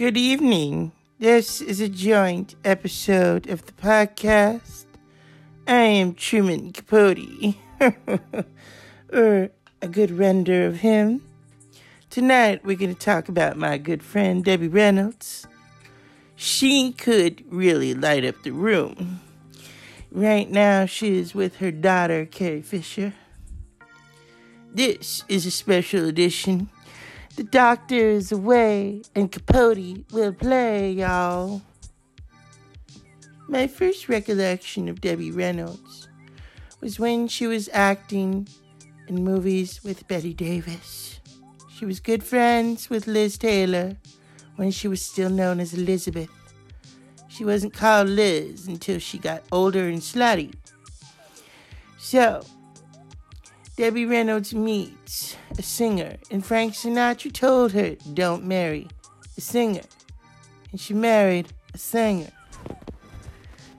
Good evening. This is a joint episode of the podcast. I am Truman Capote, or a good render of him. Tonight we're going to talk about my good friend Debbie Reynolds. She could really light up the room. Right now she is with her daughter, Carrie Fisher. This is a special edition the doctor is away, and Capote will play, y'all. My first recollection of Debbie Reynolds was when she was acting in movies with Bette Davis. She was good friends with Liz Taylor when she was still known as Elizabeth. She wasn't called Liz until she got older and slutty. So, Debbie Reynolds meets a singer, and Frank Sinatra told her, Don't marry a singer. And she married a singer.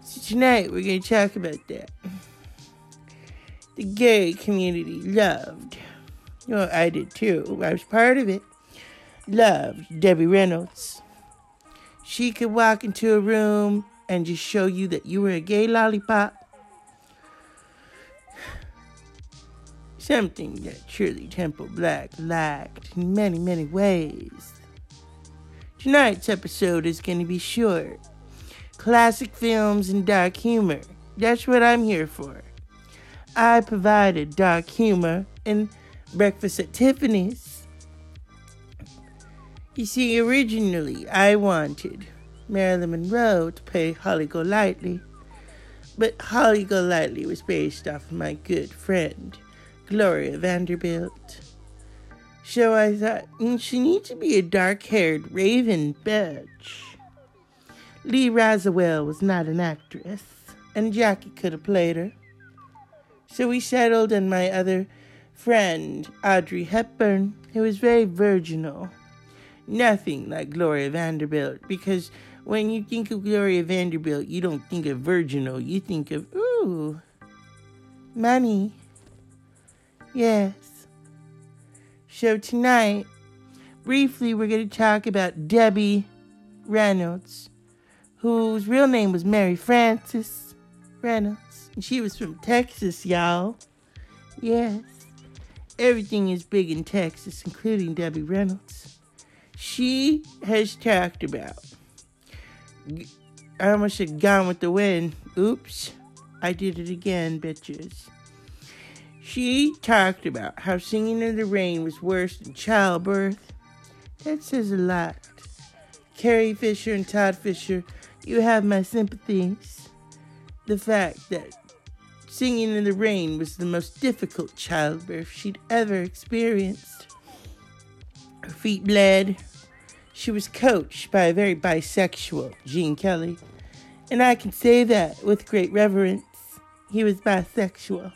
So tonight we're going to talk about that. The gay community loved, well, I did too, I was part of it, loved Debbie Reynolds. She could walk into a room and just show you that you were a gay lollipop something that Shirley Temple Black lacked in many, many ways. Tonight's episode is going to be short. Classic films and dark humor. That's what I'm here for. I provided dark humor in Breakfast at Tiffany's. You see, originally I wanted Marilyn Monroe to play Holly Golightly, but Holly Golightly was based off of my good friend Gloria Vanderbilt. So I thought, mm, she needs to be a dark haired raven bitch. Lee Radziwill was not an actress, and Jackie could have played her. So we settled on my other friend, Audrey Hepburn, who was very virginal. Nothing like Gloria Vanderbilt, because when you think of Gloria Vanderbilt, you don't think of virginal, you think of, ooh, money. Yes. So tonight, briefly, we're going to talk about Debbie Reynolds, whose real name was Mary Frances Reynolds. And she was from Texas, y'all. Yes. Everything is big in Texas, including Debbie Reynolds. She has talked about. I almost said gone with the wind. Oops. I did it again, bitches. She talked about how singing in the rain was worse than childbirth. That says a lot. Carrie Fisher and Todd Fisher, you have my sympathies. The fact that singing in the rain was the most difficult childbirth she'd ever experienced. Her feet bled. She was coached by a very bisexual Gene Kelly, and I can say that with great reverence. He was bisexual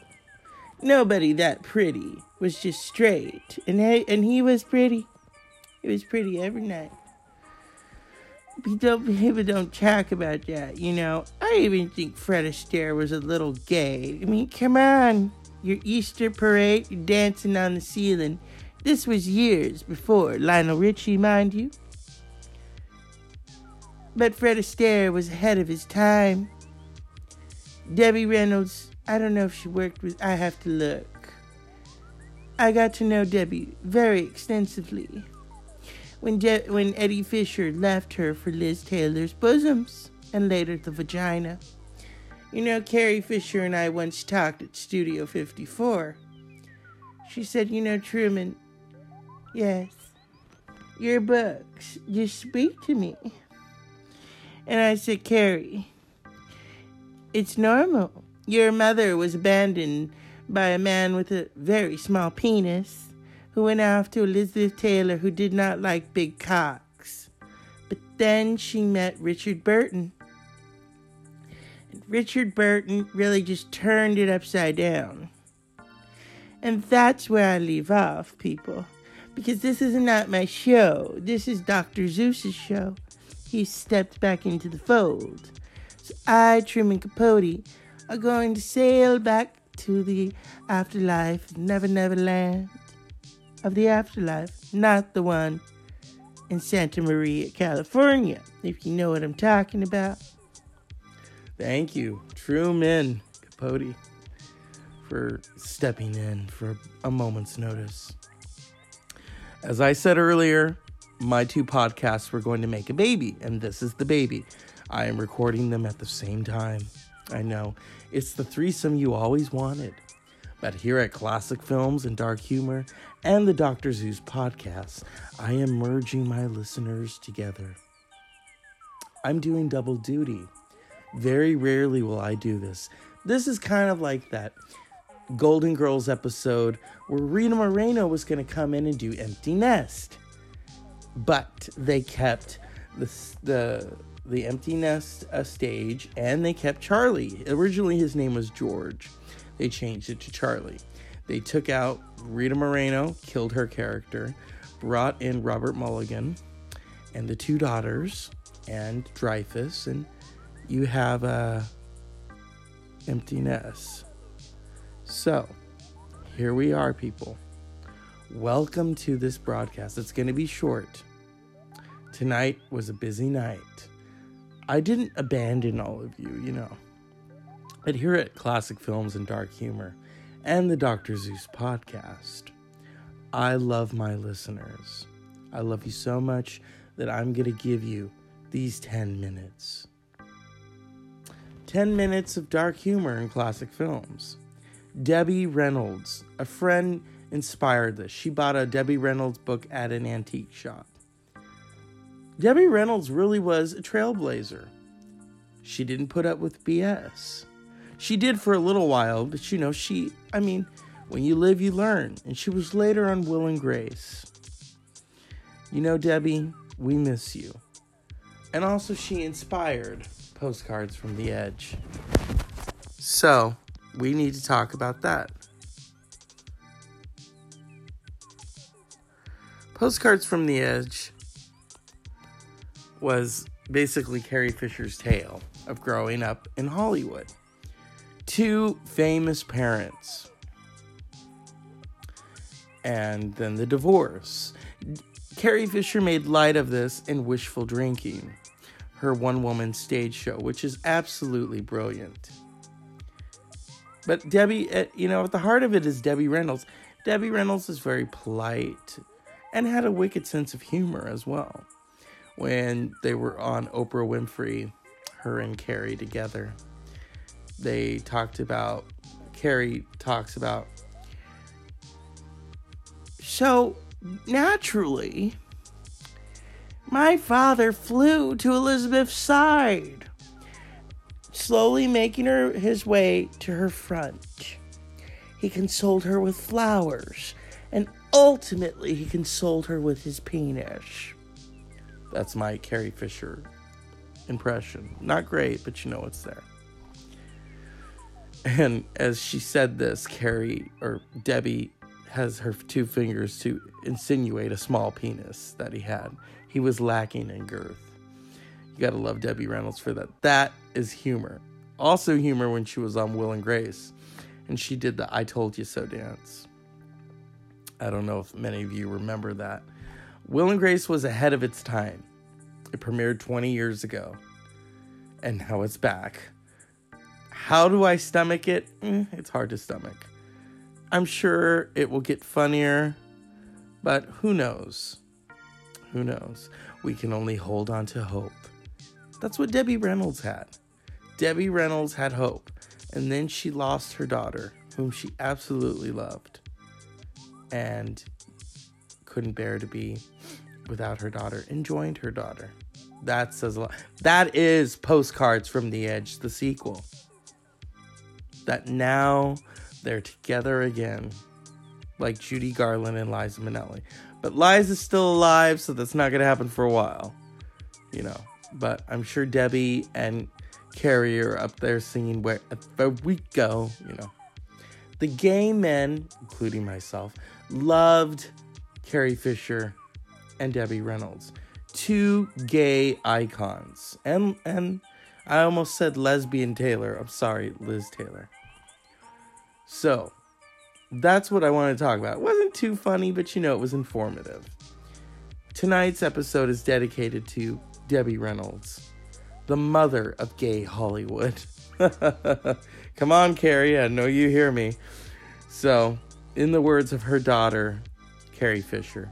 nobody that pretty was just straight, and he, and he was pretty. He was pretty every night. People, people don't talk about that, you know. I even think Fred Astaire was a little gay. I mean, come on. Your Easter parade, you're dancing on the ceiling. This was years before Lionel Richie, mind you. But Fred Astaire was ahead of his time. Debbie Reynolds I don't know if she worked with, I have to look. I got to know Debbie very extensively when, De- when Eddie Fisher left her for Liz Taylor's bosoms and later the vagina. You know, Carrie Fisher and I once talked at Studio 54. She said, You know, Truman, yes, your books just speak to me. And I said, Carrie, it's normal your mother was abandoned by a man with a very small penis who went after Elizabeth Taylor, who did not like big cocks. But then she met Richard Burton. And Richard Burton really just turned it upside down. And that's where I leave off, people. Because this is not my show. This is Dr. Zeus's show. He stepped back into the fold. So I, Truman Capote, are going to sail back to the afterlife, never, never land of the afterlife, not the one in Santa Maria, California, if you know what I'm talking about. Thank you, Truman Capote, for stepping in for a moment's notice. As I said earlier, my two podcasts were going to make a baby, and this is the baby. I am recording them at the same time. I know, it's the threesome you always wanted. But here at Classic Films and Dark Humor and the Dr. Zeus podcast, I am merging my listeners together. I'm doing double duty. Very rarely will I do this. This is kind of like that Golden Girls episode where Rita Moreno was going to come in and do Empty Nest. But they kept the, the, the Empty Nest stage and they kept Charlie. Originally, his name was George. They changed it to Charlie. They took out Rita Moreno, killed her character, brought in Robert Mulligan and the two daughters and Dreyfuss, and you have a empty nest. So, here we are, people. Welcome to this broadcast. It's going to be short. Tonight was a busy night. I didn't abandon all of you, you know. But here at Classic Films and Dark Humor and the Dr. Zeus podcast, I love my listeners. I love you so much that I'm going to give you these 10 minutes. 10 minutes of dark humor in classic films. Debbie Reynolds, a friend inspired this. She bought a Debbie Reynolds book at an antique shop. Debbie Reynolds really was a trailblazer. She didn't put up with BS. She did for a little while, but you know, she, I mean, when you live, you learn. And she was later on Will and Grace. You know, Debbie, we miss you. And also, she inspired postcards from the edge. So, we need to talk about that. Postcards from the Edge was basically Carrie Fisher's tale of growing up in Hollywood. Two famous parents, and then the divorce. Carrie Fisher made light of this in Wishful Drinking, her one woman stage show, which is absolutely brilliant. But Debbie, uh, you know, at the heart of it is Debbie Reynolds. Debbie Reynolds is very polite and had a wicked sense of humor as well. When they were on Oprah Winfrey, her and Carrie together, they talked about, Carrie talks about, So, naturally, my father flew to Elizabeth's side, slowly making her his way to her front. He consoled her with flowers, and ultimately he consoled her with his penis. That's my Carrie Fisher impression. Not great, but you know it's there. And as she said this, Carrie or Debbie has her two fingers to insinuate a small penis that he had. He was lacking in girth. You gotta love Debbie Reynolds for that. That is humor. Also, humor when she was on Will and Grace and she did the I Told You So dance. I don't know if many of you remember that. Will and Grace was ahead of its time. It premiered 20 years ago, and now it's back. How do I stomach it? Eh, it's hard to stomach. I'm sure it will get funnier, but who knows? Who knows? We can only hold on to hope. That's what Debbie Reynolds had. Debbie Reynolds had hope, and then she lost her daughter, whom she absolutely loved, and couldn't bear to be without her daughter, and joined her daughter. That says a lot. That is Postcards from the Edge, the sequel. That now they're together again, like Judy Garland and Liza Minnelli. But Liza's still alive, so that's not going to happen for a while, you know. But I'm sure Debbie and Carrie are up there singing Wherever We Go, you know. The gay men, including myself, loved Carrie Fisher and Debbie Reynolds. Two gay icons. And and I almost said lesbian Taylor. I'm sorry, Liz Taylor. So, that's what I wanted to talk about. It wasn't too funny, but you know, it was informative. Tonight's episode is dedicated to Debbie Reynolds, the mother of gay Hollywood. Come on, Carrie, I know you hear me. So, in the words of her daughter, Carrie Fisher,